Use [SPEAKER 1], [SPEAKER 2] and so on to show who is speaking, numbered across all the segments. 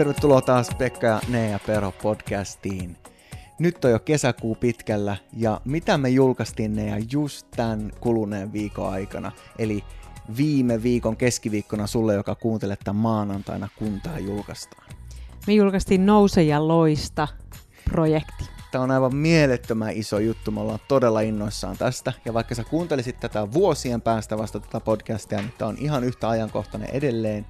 [SPEAKER 1] Tervetuloa taas Pekka ja Ne ja Pero podcastiin. Nyt on jo kesäkuu pitkällä ja mitä me julkaistiin ne ja just tämän kuluneen viikon aikana, eli viime viikon keskiviikkona sulle, joka kuuntelet tämän maanantaina, kun tämä julkaistaan.
[SPEAKER 2] Me julkaistiin Nouse ja Loista projekti.
[SPEAKER 1] Tämä on aivan mielettömän iso juttu, me ollaan todella innoissaan tästä. Ja vaikka sä kuuntelisit tätä vuosien päästä vasta tätä podcastia, niin tämä on ihan yhtä ajankohtainen edelleen.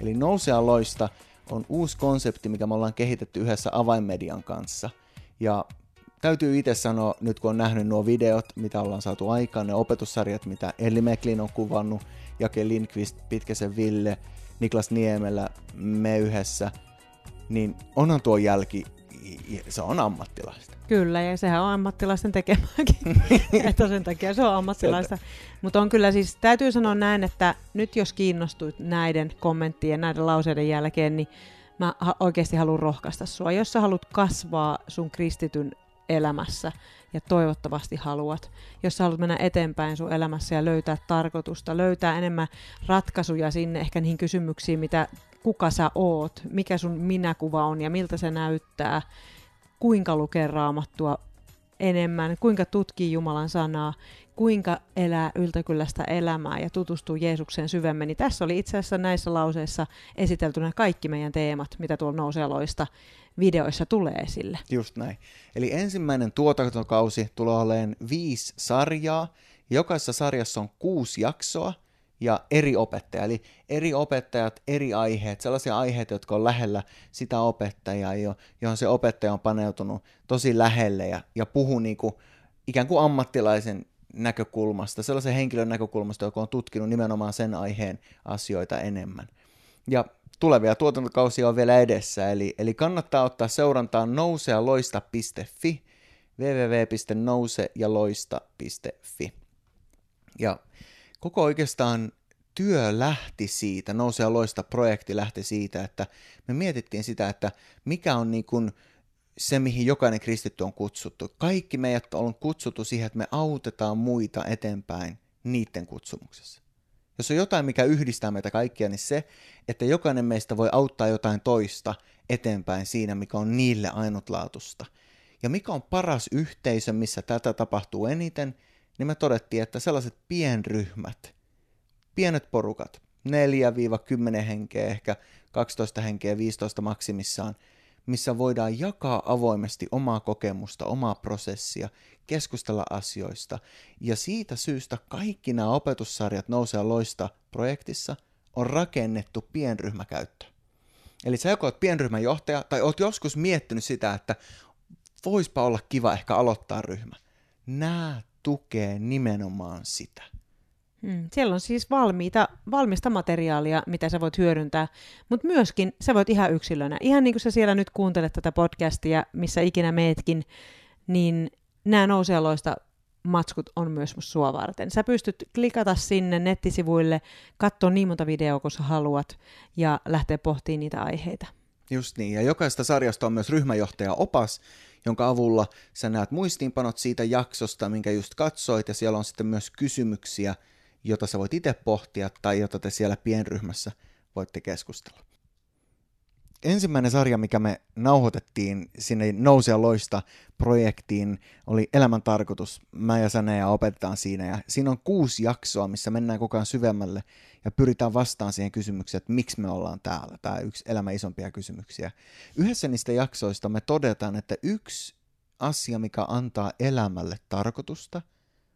[SPEAKER 1] Eli Nouse ja Loista on uusi konsepti, mikä me ollaan kehitetty yhdessä avainmedian kanssa. Ja täytyy itse sanoa, nyt kun on nähnyt nuo videot, mitä ollaan saatu aikaan, ne opetussarjat, mitä Elli Meklin on kuvannut, Jake Lindqvist, Pitkäsen Ville, Niklas Niemelä, me yhdessä, niin onhan tuo jälki, se on ammattilaista.
[SPEAKER 2] Kyllä, ja sehän on ammattilaisten tekemääkin, että sen takia se on ammattilaista. Mutta on kyllä siis, täytyy sanoa näin, että nyt jos kiinnostuit näiden kommenttien, näiden lauseiden jälkeen, niin mä oikeasti haluan rohkaista sua. Jos sä haluat kasvaa sun kristityn elämässä, ja toivottavasti haluat, jos sä haluat mennä eteenpäin sun elämässä ja löytää tarkoitusta, löytää enemmän ratkaisuja sinne ehkä niihin kysymyksiin, mitä kuka sä oot, mikä sun minäkuva on ja miltä se näyttää, kuinka lukea raamattua enemmän, kuinka tutkii Jumalan sanaa, kuinka elää yltäkyllästä elämää ja tutustuu Jeesukseen syvemmin. Niin tässä oli itse asiassa näissä lauseissa esiteltynä kaikki meidän teemat, mitä tuolla nousealoista videoissa tulee esille.
[SPEAKER 1] Just näin. Eli ensimmäinen tuotantokausi tulee olemaan viisi sarjaa. Jokaisessa sarjassa on kuusi jaksoa ja eri opettaja. Eli eri opettajat, eri aiheet, sellaisia aiheita, jotka on lähellä sitä opettajaa, johon se opettaja on paneutunut tosi lähelle ja, ja puhuu niin kuin, ikään kuin ammattilaisen näkökulmasta, sellaisen henkilön näkökulmasta, joka on tutkinut nimenomaan sen aiheen asioita enemmän. Ja tulevia tuotantokausia on vielä edessä, eli, eli kannattaa ottaa seurantaan nousealoista.fi, www.nousejaloista.fi. Ja koko oikeastaan työ lähti siitä, Nousea loista projekti lähti siitä, että me mietittiin sitä, että mikä on niin kuin se, mihin jokainen kristitty on kutsuttu. Kaikki meidät on kutsuttu siihen, että me autetaan muita eteenpäin niiden kutsumuksessa. Jos on jotain, mikä yhdistää meitä kaikkia, niin se, että jokainen meistä voi auttaa jotain toista eteenpäin siinä, mikä on niille ainutlaatusta. Ja mikä on paras yhteisö, missä tätä tapahtuu eniten, niin me todettiin, että sellaiset pienryhmät, pienet porukat, 4-10 henkeä, ehkä 12 henkeä, 15 maksimissaan, missä voidaan jakaa avoimesti omaa kokemusta, omaa prosessia, keskustella asioista. Ja siitä syystä kaikki nämä opetussarjat Nousee loista projektissa on rakennettu pienryhmäkäyttöön. Eli sä joko oot pienryhmän johtaja tai oot joskus miettinyt sitä, että voispa olla kiva ehkä aloittaa ryhmä. Nämä tukee nimenomaan sitä.
[SPEAKER 2] Hmm. Siellä on siis valmiita, valmista materiaalia, mitä sä voit hyödyntää, mutta myöskin sä voit ihan yksilönä. Ihan niin kuin sä siellä nyt kuuntelet tätä podcastia, missä ikinä meetkin, niin nämä nousealoista matskut on myös sua varten. Sä pystyt klikata sinne nettisivuille, katsoa niin monta videoa kuin sä haluat ja lähteä pohtimaan niitä aiheita.
[SPEAKER 1] Just niin, ja jokaista sarjasta on myös ryhmäjohtaja opas, jonka avulla sä näet muistiinpanot siitä jaksosta, minkä just katsoit, ja siellä on sitten myös kysymyksiä, jota sä voit itse pohtia tai jota te siellä pienryhmässä voitte keskustella. Ensimmäinen sarja, mikä me nauhoitettiin sinne Nousea loista projektiin, oli Elämän tarkoitus. Mä ja Sane ja opetetaan siinä. Ja siinä on kuusi jaksoa, missä mennään koko ajan syvemmälle ja pyritään vastaan siihen kysymykseen, että miksi me ollaan täällä. Tämä on yksi elämän isompia kysymyksiä. Yhdessä niistä jaksoista me todetaan, että yksi asia, mikä antaa elämälle tarkoitusta –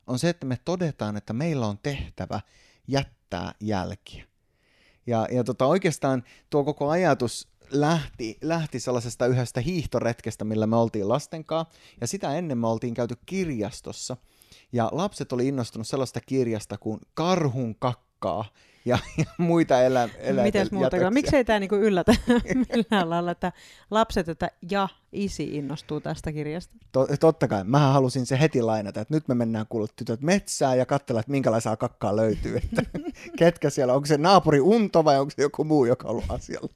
[SPEAKER 1] on se, että me todetaan, että meillä on tehtävä jättää jälkiä. Ja, ja tota, oikeastaan tuo koko ajatus lähti, lähti sellaisesta yhdestä hiihtoretkestä, millä me oltiin lastenkaan, ja sitä ennen me oltiin käyty kirjastossa, ja lapset oli innostunut sellaista kirjasta kuin Karhun kakkaa, ja, ja muita elä, eläinten
[SPEAKER 2] Mites muutakaan? Miksei tämä niinku yllätä millään lailla, että lapset että ja isi innostuu tästä kirjasta?
[SPEAKER 1] To, totta kai. Mähän halusin se heti lainata, että nyt me mennään kuulla tytöt metsään ja katsella, että minkälaisia kakkaa löytyy. Että ketkä siellä, onko se naapuri Unto vai onko se joku muu, joka on ollut asialla.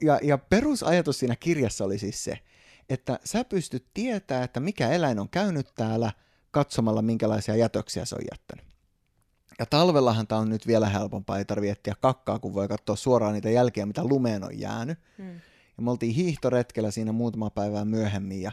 [SPEAKER 1] Ja, ja perusajatus siinä kirjassa oli siis se, että sä pystyt tietää, että mikä eläin on käynyt täällä katsomalla, minkälaisia jätöksiä se on jättänyt. Ja talvellahan tämä on nyt vielä helpompaa, ei tarvitse etsiä kakkaa, kun voi katsoa suoraan niitä jälkiä, mitä lumeen on jäänyt. Mm. Ja me oltiin hiihtoretkellä siinä muutama päivää myöhemmin ja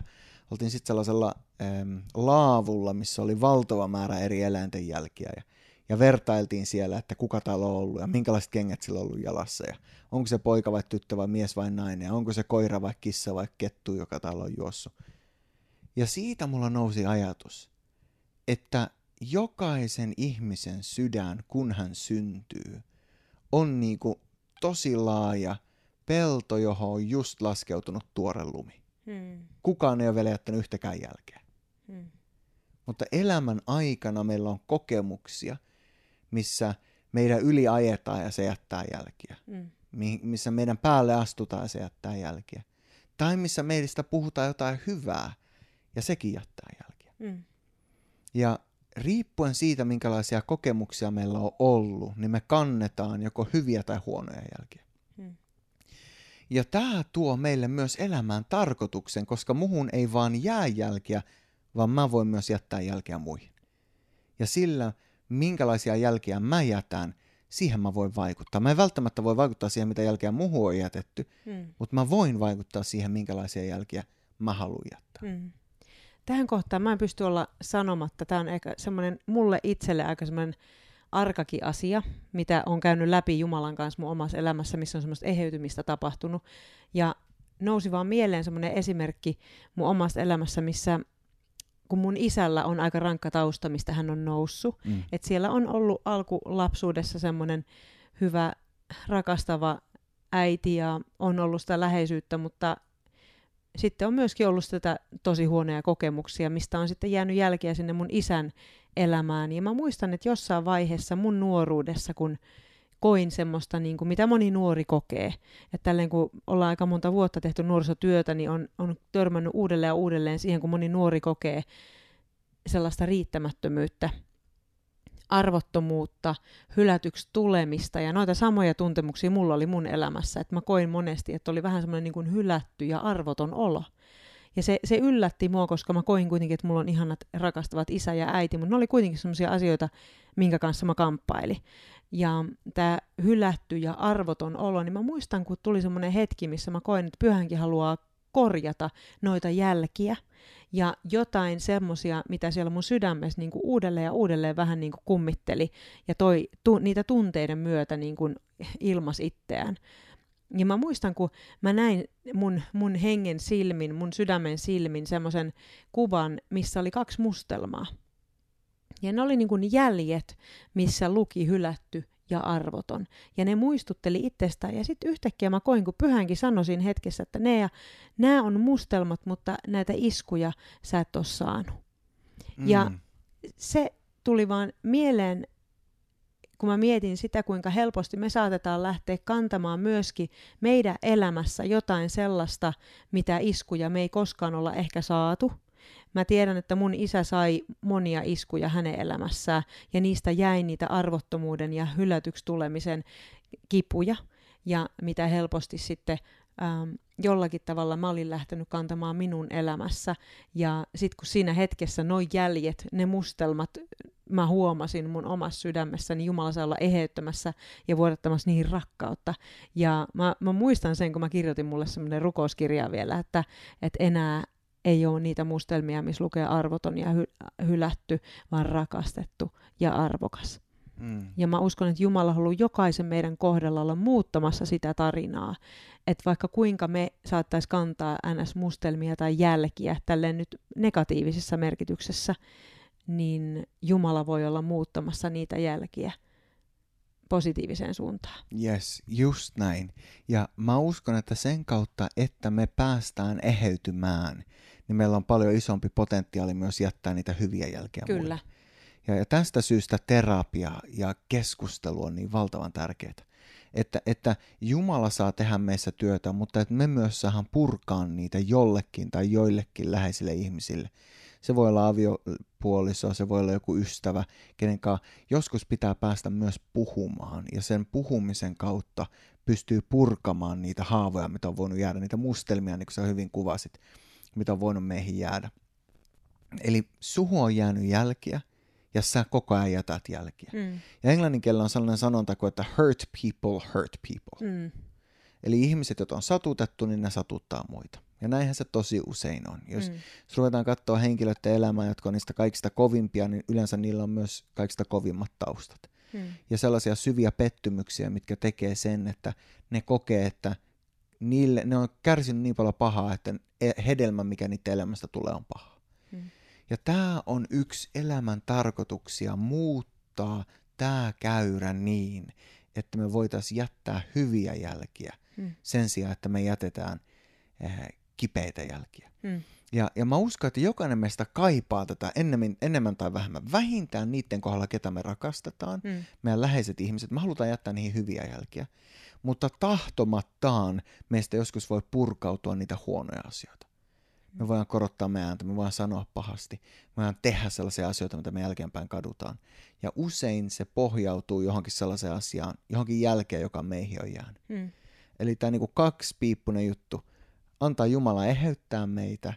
[SPEAKER 1] oltiin sitten sellaisella äm, laavulla, missä oli valtava määrä eri eläinten jälkiä. Ja, ja vertailtiin siellä, että kuka täällä on ollut ja minkälaiset kengät sillä on ollut jalassa. Ja onko se poika vai tyttö vai mies vai nainen ja onko se koira vai kissa vai kettu, joka täällä on juossut. Ja siitä mulla nousi ajatus, että jokaisen ihmisen sydän, kun hän syntyy, on niinku tosi laaja pelto, johon on just laskeutunut tuore lumi. Hmm. Kukaan ei ole vielä jättänyt yhtäkään jälkeä. Hmm. Mutta elämän aikana meillä on kokemuksia, missä meidän yli ajetaan ja se jättää jälkiä. Hmm. Missä meidän päälle astutaan ja se jättää jälkiä. Tai missä meistä puhutaan jotain hyvää ja sekin jättää jälkiä. Hmm. Ja riippuen siitä, minkälaisia kokemuksia meillä on ollut, niin me kannetaan joko hyviä tai huonoja jälkiä. Hmm. Ja tämä tuo meille myös elämään tarkoituksen, koska muhun ei vaan jää jälkiä, vaan mä voin myös jättää jälkeä muihin. Ja sillä, minkälaisia jälkiä mä jätän, siihen mä voin vaikuttaa. Mä en välttämättä voi vaikuttaa siihen, mitä jälkeä muuhun on jätetty, hmm. mutta mä voin vaikuttaa siihen, minkälaisia jälkiä mä haluan jättää. Hmm
[SPEAKER 2] tähän kohtaan mä en pysty olla sanomatta. Tämä on ehkä semmoinen mulle itselle aika semmoinen arkakin asia, mitä on käynyt läpi Jumalan kanssa mun omassa elämässä, missä on semmoista eheytymistä tapahtunut. Ja nousi vaan mieleen semmoinen esimerkki mun omasta elämässä, missä kun mun isällä on aika rankka tausta, mistä hän on noussut. Mm. Että siellä on ollut alkulapsuudessa semmoinen hyvä, rakastava äiti ja on ollut sitä läheisyyttä, mutta sitten on myöskin ollut tätä tosi huonoja kokemuksia, mistä on sitten jäänyt jälkeä sinne mun isän elämään. Ja mä muistan, että jossain vaiheessa mun nuoruudessa, kun koin semmoista, niin kuin, mitä moni nuori kokee. Että tälleen kun ollaan aika monta vuotta tehty nuorisotyötä, niin on, on törmännyt uudelleen ja uudelleen siihen, kun moni nuori kokee sellaista riittämättömyyttä arvottomuutta, hylätyksi tulemista ja noita samoja tuntemuksia mulla oli mun elämässä, että mä koin monesti, että oli vähän semmoinen niin hylätty ja arvoton olo. Ja se, se yllätti mua, koska mä koin kuitenkin, että mulla on ihanat rakastavat isä ja äiti, mutta ne oli kuitenkin semmoisia asioita, minkä kanssa mä kamppailin. Ja tämä hylätty ja arvoton olo, niin mä muistan, kun tuli semmoinen hetki, missä mä koin, että pyhänkin haluaa korjata noita jälkiä ja jotain semmoisia, mitä siellä mun sydämessä niin kuin uudelleen ja uudelleen vähän niin kuin kummitteli ja toi tu, niitä tunteiden myötä niin kuin ilmas itseään. Ja mä muistan, kun mä näin mun, mun hengen silmin, mun sydämen silmin semmoisen kuvan, missä oli kaksi mustelmaa. Ja ne oli niin kuin jäljet, missä luki hylätty ja arvoton. Ja ne muistutteli itsestään. Ja sitten yhtäkkiä mä koin, kun pyhänkin sanoisin hetkessä, että ne ja, nämä on mustelmat, mutta näitä iskuja sä et ole saanut. Mm. Ja se tuli vaan mieleen, kun mä mietin sitä, kuinka helposti me saatetaan lähteä kantamaan myöskin meidän elämässä jotain sellaista, mitä iskuja me ei koskaan olla ehkä saatu – Mä tiedän, että mun isä sai monia iskuja hänen elämässään ja niistä jäi niitä arvottomuuden ja hylätyksi tulemisen kipuja ja mitä helposti sitten ähm, jollakin tavalla mä olin lähtenyt kantamaan minun elämässä. Ja sitten kun siinä hetkessä noin jäljet, ne mustelmat, mä huomasin mun omassa sydämessäni, niin Jumala saa olla eheyttämässä ja vuodattamassa niihin rakkautta. Ja mä, mä muistan sen, kun mä kirjoitin mulle semmoinen rukouskirja vielä, että, että enää ei ole niitä mustelmia, missä lukee arvoton ja hy- hylätty, vaan rakastettu ja arvokas. Mm. Ja mä uskon, että Jumala on ollut jokaisen meidän kohdalla olla muuttamassa sitä tarinaa. Että vaikka kuinka me saattaisi kantaa ns-mustelmia tai jälkiä tälleen nyt negatiivisessa merkityksessä, niin Jumala voi olla muuttamassa niitä jälkiä positiiviseen suuntaan.
[SPEAKER 1] Yes, just näin. Ja mä uskon, että sen kautta, että me päästään eheytymään – niin meillä on paljon isompi potentiaali myös jättää niitä hyviä jälkeä
[SPEAKER 2] Kyllä. Muille.
[SPEAKER 1] Ja, ja tästä syystä terapia ja keskustelu on niin valtavan tärkeää. Että, että Jumala saa tehdä meissä työtä, mutta että me myös saadaan purkaa niitä jollekin tai joillekin läheisille ihmisille. Se voi olla aviopuoliso, se voi olla joku ystävä, kenen joskus pitää päästä myös puhumaan. Ja sen puhumisen kautta pystyy purkamaan niitä haavoja, mitä on voinut jäädä, niitä mustelmia, niin kuin sä hyvin kuvasit mitä on voinut meihin jäädä. Eli suhu on jäänyt jälkiä, ja sä koko ajan jätät jälkiä.
[SPEAKER 2] Mm.
[SPEAKER 1] Ja englannin kielellä on sellainen sanonta kuin, että hurt people hurt people.
[SPEAKER 2] Mm.
[SPEAKER 1] Eli ihmiset, joita on satutettu, niin ne satuttaa muita. Ja näinhän se tosi usein on. Jos,
[SPEAKER 2] Mm.
[SPEAKER 1] jos ruvetaan katsoa henkilöiden elämää, jotka on niistä kaikista kovimpia, niin yleensä niillä on myös kaikista kovimmat taustat.
[SPEAKER 2] Mm.
[SPEAKER 1] Ja sellaisia syviä pettymyksiä, mitkä tekee sen, että ne kokee, että niille, ne on kärsinyt niin paljon pahaa, että e- hedelmä, mikä niiden elämästä tulee, on paha.
[SPEAKER 2] Mm.
[SPEAKER 1] Ja tämä on yksi elämän tarkoituksia, muuttaa tämä käyrä niin, että me voitaisiin jättää hyviä jälkiä
[SPEAKER 2] Mm.
[SPEAKER 1] sen sijaan, että me jätetään eh, kipeitä jälkiä.
[SPEAKER 2] Mm.
[SPEAKER 1] Ja, ja mä uskon, että jokainen meistä kaipaa tätä enemmän, enemmän tai vähemmän. Vähintään niiden kohdalla, ketä me rakastetaan,
[SPEAKER 2] Mm.
[SPEAKER 1] meidän läheiset ihmiset, me halutaan jättää niihin hyviä jälkiä. Mutta tahtomattaan meistä joskus voi purkautua niitä huonoja asioita. Me voidaan korottaa meidän ääntä, me voidaan sanoa pahasti, me voidaan tehdä sellaisia asioita, mitä me jälkeenpäin kadutaan. Ja usein se pohjautuu johonkin sellaiseen asiaan, johonkin jälkeen, joka meihin on jäänyt.
[SPEAKER 2] Mm.
[SPEAKER 1] Eli tämä niinku kaksipiippunen juttu, antaa Jumala eheyttää meitä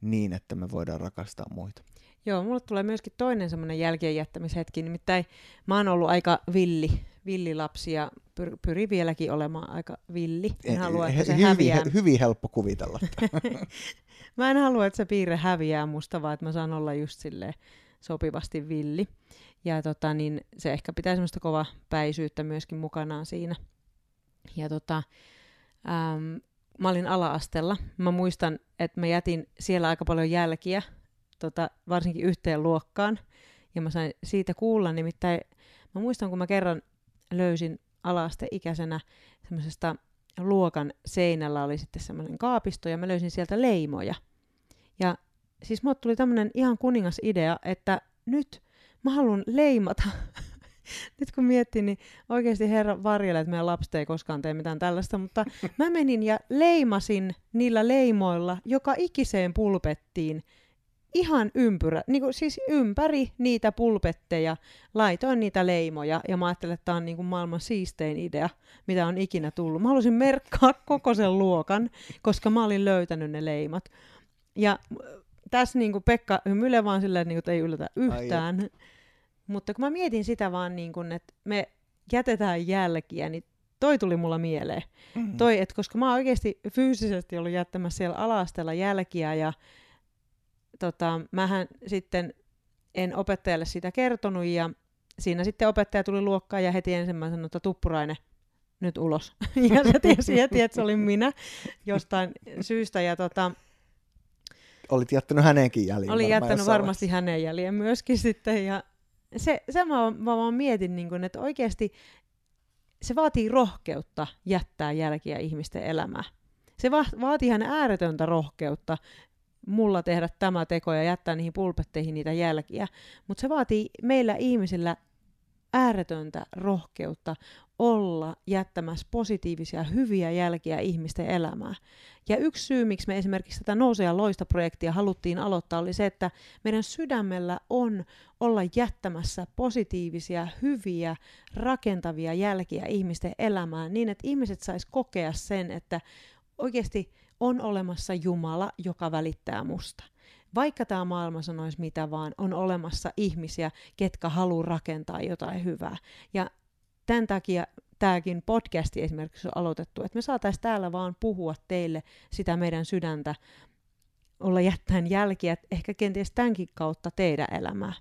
[SPEAKER 1] niin, että me voidaan rakastaa muita.
[SPEAKER 2] Joo, mulle tulee myöskin toinen semmoinen jälkien jättämishetki, nimittäin mä oon ollut aika villi, villi lapsi ja pyr, pyrin vieläkin olemaan aika villi. En halua, että se
[SPEAKER 1] hyvin,
[SPEAKER 2] häviää.
[SPEAKER 1] hyvin helppo kuvitella.
[SPEAKER 2] Mä en halua, että se piirre häviää musta, vaan että mä saan olla just silleen sopivasti villi. Ja tota, niin se ehkä pitää semmoista kova päisyyttä myöskin mukanaan siinä. Ja tota, äm, mä olin ala-astella. Mä muistan, että mä jätin siellä aika paljon jälkiä, tota, varsinkin yhteen luokkaan. Ja mä sain siitä kuulla, nimittäin mä muistan, kun mä kerran löysin ala-asteikäisenä semmoisesta luokan seinällä oli sitten semmoinen kaapisto ja mä löysin sieltä leimoja. Ja siis mulle tuli tämmöinen ihan kuningas idea, että nyt mä haluan leimata. nyt kun miettii, niin oikeasti herra varjelle, että meidän lapset ei koskaan tee mitään tällaista, mutta mä menin ja leimasin niillä leimoilla joka ikiseen pulpettiin ihan ympyrä, niin kuin siis ympäri niitä pulpetteja, laitoin niitä leimoja ja mä ajattelin, että tämä on niin kuin maailman siistein idea, mitä on ikinä tullut. Mä halusin merkkaa koko sen luokan, koska mä olin löytänyt ne leimat. Ja äh, tässä niin kuin Pekka hymyilee vaan silleen, niin kuin, että ei yllätä yhtään. Mutta kun mä mietin sitä vaan, niin kuin, että me jätetään jälkiä, niin toi tuli mulla mieleen.
[SPEAKER 1] Mm.
[SPEAKER 2] Toi, että koska mä oon oikeasti fyysisesti ollut jättämässä siellä alastella jälkiä ja tota, mähän sitten en opettajalle sitä kertonut ja siinä sitten opettaja tuli luokkaan ja heti ensimmäisenä sanoi, että Tuppurainen, nyt ulos. ja se tiesi heti, että se oli minä jostain syystä. Ja tota,
[SPEAKER 1] Olit jättänyt hänenkin jäljen.
[SPEAKER 2] Olin jättänyt varmasti hänen jäljen myöskin sitten. Ja se, se mä, mä vaan mietin, niin kun, että oikeasti se vaatii rohkeutta jättää jälkiä ihmisten elämään. Se va- vaatii ihan ääretöntä rohkeutta mulla tehdä tämä teko ja jättää niihin pulpetteihin niitä jälkiä. Mutta se vaatii meillä ihmisillä ääretöntä rohkeutta olla jättämässä positiivisia, hyviä jälkiä ihmisten elämään. Ja yksi syy, miksi me esimerkiksi tätä Nouse ja loista-projektia haluttiin aloittaa, oli se, että meidän sydämellä on olla jättämässä positiivisia, hyviä, rakentavia jälkiä ihmisten elämään, niin että ihmiset sais kokea sen, että oikeasti on olemassa Jumala, joka välittää musta. Vaikka tämä maailma sanoisi mitä vaan, on olemassa ihmisiä, ketkä haluaa rakentaa jotain hyvää. Ja tämän takia tämäkin podcasti esimerkiksi on aloitettu, että me saataisiin täällä vaan puhua teille sitä meidän sydäntä, olla jättäen jälkiä, ehkä kenties tämänkin kautta teidän elämää.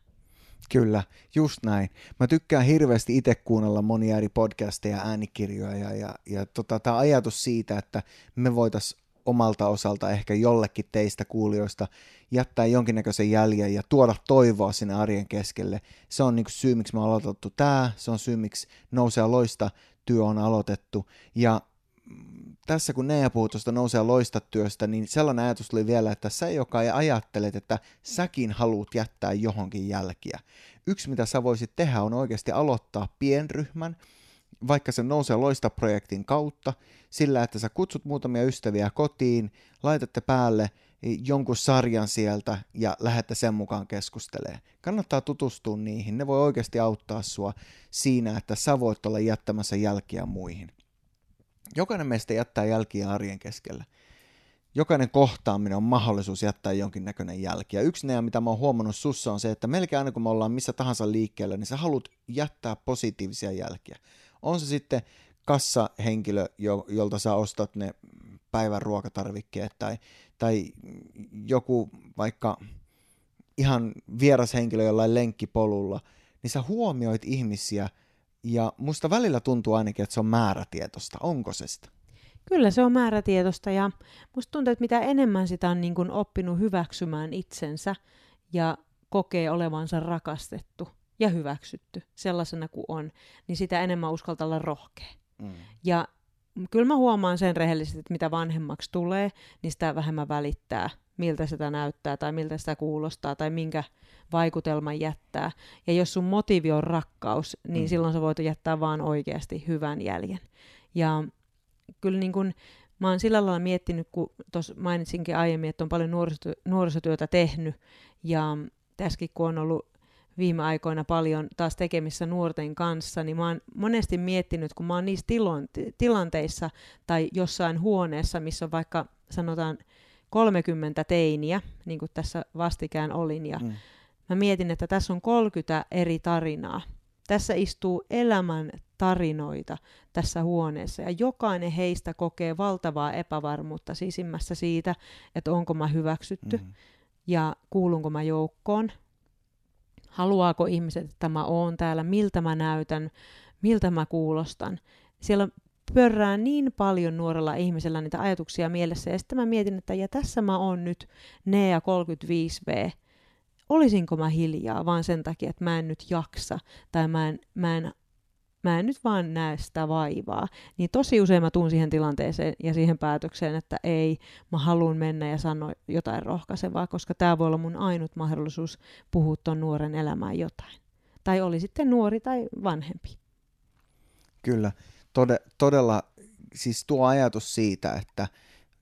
[SPEAKER 1] Kyllä, just näin. Mä tykkään hirveästi itse kuunnella monia eri podcasteja, äänikirjoja ja, ja, ja tota, tämä ajatus siitä, että me voitaisiin omalta osalta ehkä jollekin teistä kuulijoista jättää jonkinnäköisen jäljen ja tuoda toivoa sinne arjen keskelle. Se on niin syy, miksi me on aloitettu tämä, se on syy, miksi nousee loista työ on aloitettu. Ja tässä kun Nea puhuu tuosta nousee loista työstä, niin sellainen ajatus tuli vielä, että sä, joka ei ajattelet, että säkin haluat jättää johonkin jälkiä. Yksi, mitä sä voisit tehdä, on oikeasti aloittaa pienryhmän, vaikka sen nousee loista projektin kautta, sillä että sä kutsut muutamia ystäviä kotiin, laitatte päälle jonkun sarjan sieltä ja lähette sen mukaan keskustelemaan. Kannattaa tutustua niihin, ne voi oikeasti auttaa sua siinä, että sä voit olla jättämässä jälkiä muihin. Jokainen meistä jättää jälkiä arjen keskellä. jokainen kohtaaminen on mahdollisuus jättää jonkinnäköinen jälki. Ja yksi ne, mitä mä oon huomannut sussa, on se, että melkein aina kun me ollaan missä tahansa liikkeellä, niin sä haluat jättää positiivisia jälkiä. On se sitten kassahenkilö, jolta sä ostat ne päivän ruokatarvikkeet, tai, tai joku vaikka ihan vieras henkilö jollain lenkkipolulla, niin sä huomioit ihmisiä, ja musta välillä tuntuu ainakin, että se on määrätietoista. Onko se sitä?
[SPEAKER 2] Kyllä se on määrätietoista ja musta tuntuu, että mitä enemmän sitä on niin oppinut hyväksymään itsensä ja kokee olevansa rakastettu ja hyväksytty sellaisena kuin on, niin sitä enemmän uskaltaa olla rohkea. Mm. Ja kyllä mä huomaan sen rehellisesti, että mitä vanhemmaksi tulee, niin sitä vähemmän välittää, miltä sitä näyttää tai miltä sitä kuulostaa tai minkä vaikutelman jättää. Ja jos sun motiivi on rakkaus, niin mm. silloin sä voit jättää vaan oikeasti hyvän jäljen. Ja kyllä niin kuin, mä oon sillä lailla miettinyt, kun tuossa mainitsinkin aiemmin, että on paljon nuorisotyö, nuorisotyötä tehnyt, ja tässäkin kun on ollut viime aikoina paljon taas tekemissä nuorten kanssa, niin mä oon monesti miettinyt, kun mä oon niissä tilanteissa tai jossain huoneessa, missä on vaikka sanotaan 30 teiniä, niin kuin tässä vastikään olin, ja mm. mä mietin, että tässä on 30 eri tarinaa. Tässä istuu elämän tarinoita tässä huoneessa ja jokainen heistä kokee valtavaa epävarmuutta sisimmässä siitä, että onko mä hyväksytty mm-hmm. ja kuulunko mä joukkoon, haluaako ihmiset, että mä oon täällä, miltä mä näytän, miltä mä kuulostan. Siellä pörrää niin paljon nuorella ihmisellä niitä ajatuksia mielessä ja sitten mä mietin, että ja tässä mä oon nyt NEA 35V, olisinko mä hiljaa vaan sen takia, että mä en nyt jaksa tai mä en, mä en mä en nyt vaan näe sitä vaivaa. Niin tosi usein mä tuun siihen tilanteeseen ja siihen päätökseen, että ei, mä haluan mennä ja sanoa jotain rohkaisevaa, koska tämä voi olla mun ainut mahdollisuus puhua ton nuoren elämään jotain. Tai oli sitten nuori tai vanhempi.
[SPEAKER 1] Kyllä, Tode, todella siis tuo ajatus siitä, että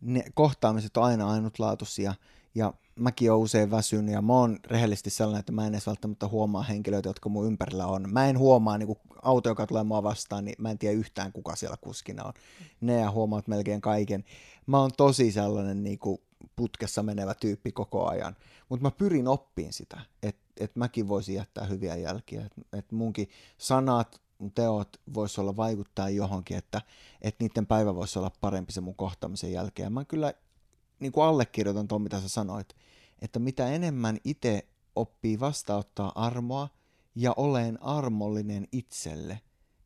[SPEAKER 1] ne kohtaamiset on aina ainutlaatuisia ja mäkin olen usein väsynyt ja mä oon rehellisesti sellainen, että mä en edes välttämättä huomaa henkilöitä, jotka mun ympärillä on. Mä en huomaa niin auto, joka tulee mua vastaan, niin mä en tiedä yhtään, kuka siellä kuskina on. Ne ja huomaat melkein kaiken. Mä oon tosi sellainen niin kuin putkessa menevä tyyppi koko ajan, mutta mä pyrin oppiin sitä, että et mäkin voisin jättää hyviä jälkiä, että et munkin sanat, teot vois olla vaikuttaa johonkin, että et niiden päivä voisi olla parempi se mun kohtaamisen jälkeen. Mä kyllä niin kuin allekirjoitan tuon, mitä sä sanoit, että mitä enemmän itse oppii vastauttaa armoa ja olen armollinen itselle,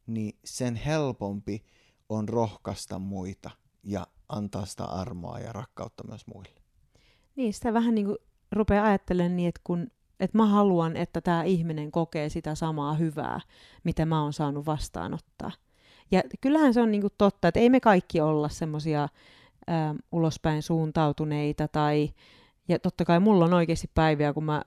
[SPEAKER 1] niin sen helpompi on rohkaista muita ja antaa sitä armoa ja rakkautta myös muille.
[SPEAKER 2] Niin, sitä vähän niin kuin rupeaa ajattelemaan niin, että kun että mä haluan, että tämä ihminen kokee sitä samaa hyvää, mitä mä oon saanut vastaanottaa. Ja kyllähän se on niin kuin totta, että ei me kaikki olla semmoisia ulospäin suuntautuneita tai ja totta kai mulla on oikeasti päiviä, kun mä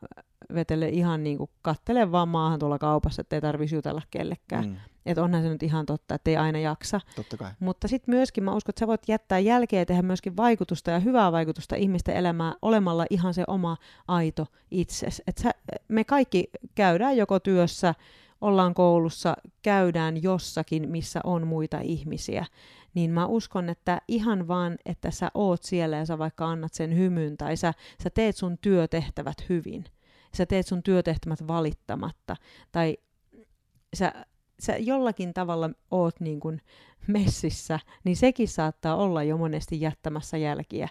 [SPEAKER 2] vetelen ihan niin kuin kattelen vaan maahan tuolla kaupassa, ettei tarvitsisi jutella kellekään. Mm. Että onhan se nyt ihan totta, että ei aina jaksa.
[SPEAKER 1] Totta kai.
[SPEAKER 2] Mutta sitten myöskin mä uskon, että sä voit jättää jälkeä ja tehdä myöskin vaikutusta ja hyvää vaikutusta ihmisten elämään olemalla ihan se oma aito itses. Et sä, me kaikki käydään joko työssä, ollaan koulussa, käydään jossakin, missä on muita ihmisiä niin mä uskon, että ihan vaan, että sä oot siellä ja sä vaikka annat sen hymyn tai sä, sä teet sun työtehtävät hyvin, sä teet sun työtehtävät valittamatta tai sä, sä jollakin tavalla oot niin kuin messissä, niin sekin saattaa olla jo monesti jättämässä jälkiä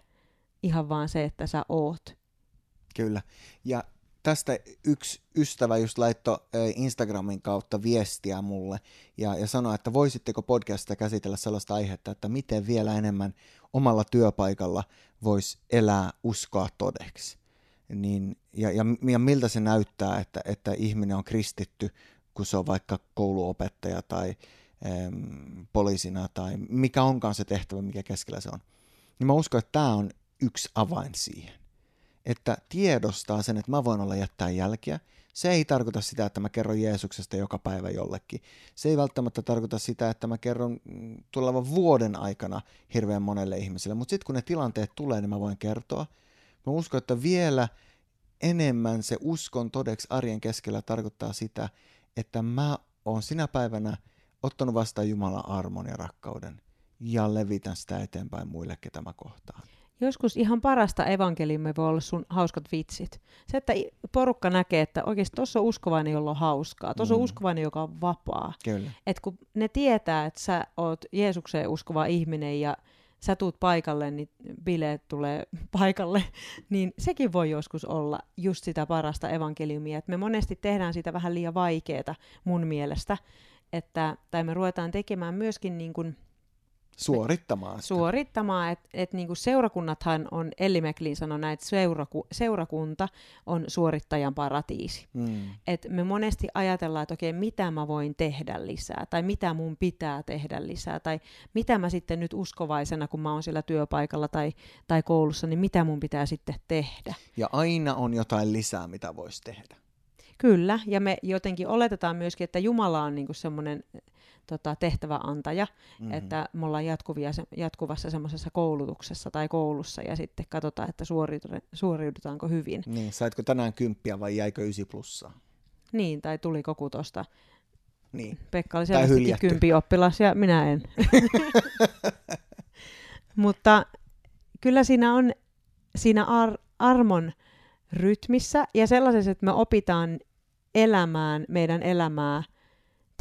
[SPEAKER 2] ihan vaan se, että sä oot.
[SPEAKER 1] Kyllä. Ja tästä yksi ystävä just laittoi Instagramin kautta viestiä mulle ja, ja sanoi, että voisitteko podcastista käsitellä sellaista aihetta, että miten vielä enemmän omalla työpaikalla voisi elää uskoa todeksi. Niin, ja, ja, ja miltä se näyttää, että, että ihminen on kristitty, kun se on vaikka kouluopettaja tai äm, poliisina tai mikä onkaan se tehtävä, mikä keskellä se on. Niin mä uskon, että tämä on yksi avain siihen että tiedostaa sen, että mä voin olla jättää jälkiä. Se ei tarkoita sitä, että mä kerron Jeesuksesta joka päivä jollekin. Se ei välttämättä tarkoita sitä, että mä kerron mm, tulevan vuoden aikana hirveän monelle ihmiselle. Mutta sitten kun ne tilanteet tulee, niin mä voin kertoa. Mä uskon, että vielä enemmän se uskon todeksi arjen keskellä tarkoittaa sitä, että mä oon sinä päivänä ottanut vastaan Jumalan armon ja rakkauden ja levitän sitä eteenpäin muille, ketä mä kohtaan.
[SPEAKER 2] Joskus ihan parasta evankeliumme voi olla sun hauskat vitsit. Se, että porukka näkee, että oikeasti tuossa on uskovainen, jolla on hauskaa. Tuossa mm. on uskovainen, joka on vapaa.
[SPEAKER 1] Kyllä.
[SPEAKER 2] Et kun ne tietää, että sä oot Jeesukseen uskova ihminen ja sä tuut paikalle, niin bileet tulee paikalle, niin sekin voi joskus olla just sitä parasta evankeliumia. Et me monesti tehdään sitä vähän liian vaikeaa mun mielestä, että, tai me ruvetaan tekemään myöskin niin kuin,
[SPEAKER 1] Suorittamaan.
[SPEAKER 2] Suorittamaan, että et niinku seurakunnathan on, Elli McLean sanoi näin, että seuraku, seurakunta on suorittajan paratiisi. Mm. Et me monesti ajatellaan, että okei, mitä mä voin tehdä lisää, tai mitä mun pitää tehdä lisää, tai mitä mä sitten nyt uskovaisena, kun mä oon siellä työpaikalla tai, tai koulussa, niin mitä mun pitää sitten tehdä.
[SPEAKER 1] Ja aina on jotain lisää, mitä voisi tehdä.
[SPEAKER 2] Kyllä, ja me jotenkin oletetaan myöskin, että Jumala on niinku semmoinen tota, tehtäväantaja, mm-hmm. että me ollaan jatkuvia, jatkuvassa semmoisessa koulutuksessa tai koulussa ja sitten katsotaan, että suoriudutaanko hyvin.
[SPEAKER 1] Niin, saitko tänään kymppiä vai jäikö ysi plussaa?
[SPEAKER 2] Niin, tai tuliko kutosta. Niin. Pekka oli selvästikin kympi oppilas ja minä en. Mutta kyllä siinä on siinä ar- armon rytmissä ja sellaisessa, että me opitaan elämään meidän elämää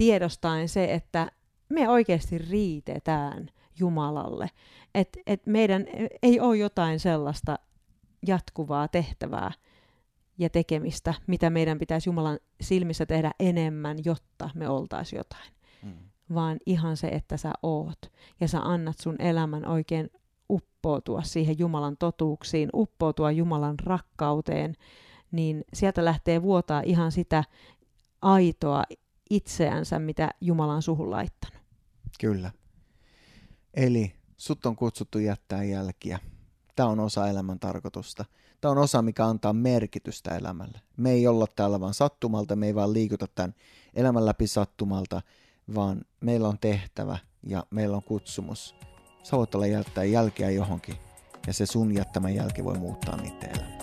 [SPEAKER 2] tiedostaen se, että me oikeasti riitetään Jumalalle. Että et meidän ei ole jotain sellaista jatkuvaa tehtävää ja tekemistä, mitä meidän pitäisi Jumalan silmissä tehdä enemmän, jotta me oltaisiin jotain. Mm. Vaan ihan se, että sä oot ja sä annat sun elämän oikein uppoutua siihen Jumalan totuuksiin, uppoutua Jumalan rakkauteen, niin sieltä lähtee vuotaa ihan sitä aitoa itseänsä, mitä Jumala on suhun laittanut.
[SPEAKER 1] Kyllä. Eli sut on kutsuttu jättää jälkiä. Tämä on osa elämän tarkoitusta. Tämä on osa, mikä antaa merkitystä elämälle. Me ei olla täällä vaan sattumalta, me ei vaan liikuta tämän elämän läpi sattumalta, vaan meillä on tehtävä ja meillä on kutsumus. Sä voit olla jättää jälkeä johonkin, ja se sun jättämän jälki voi muuttaa niiden elämää.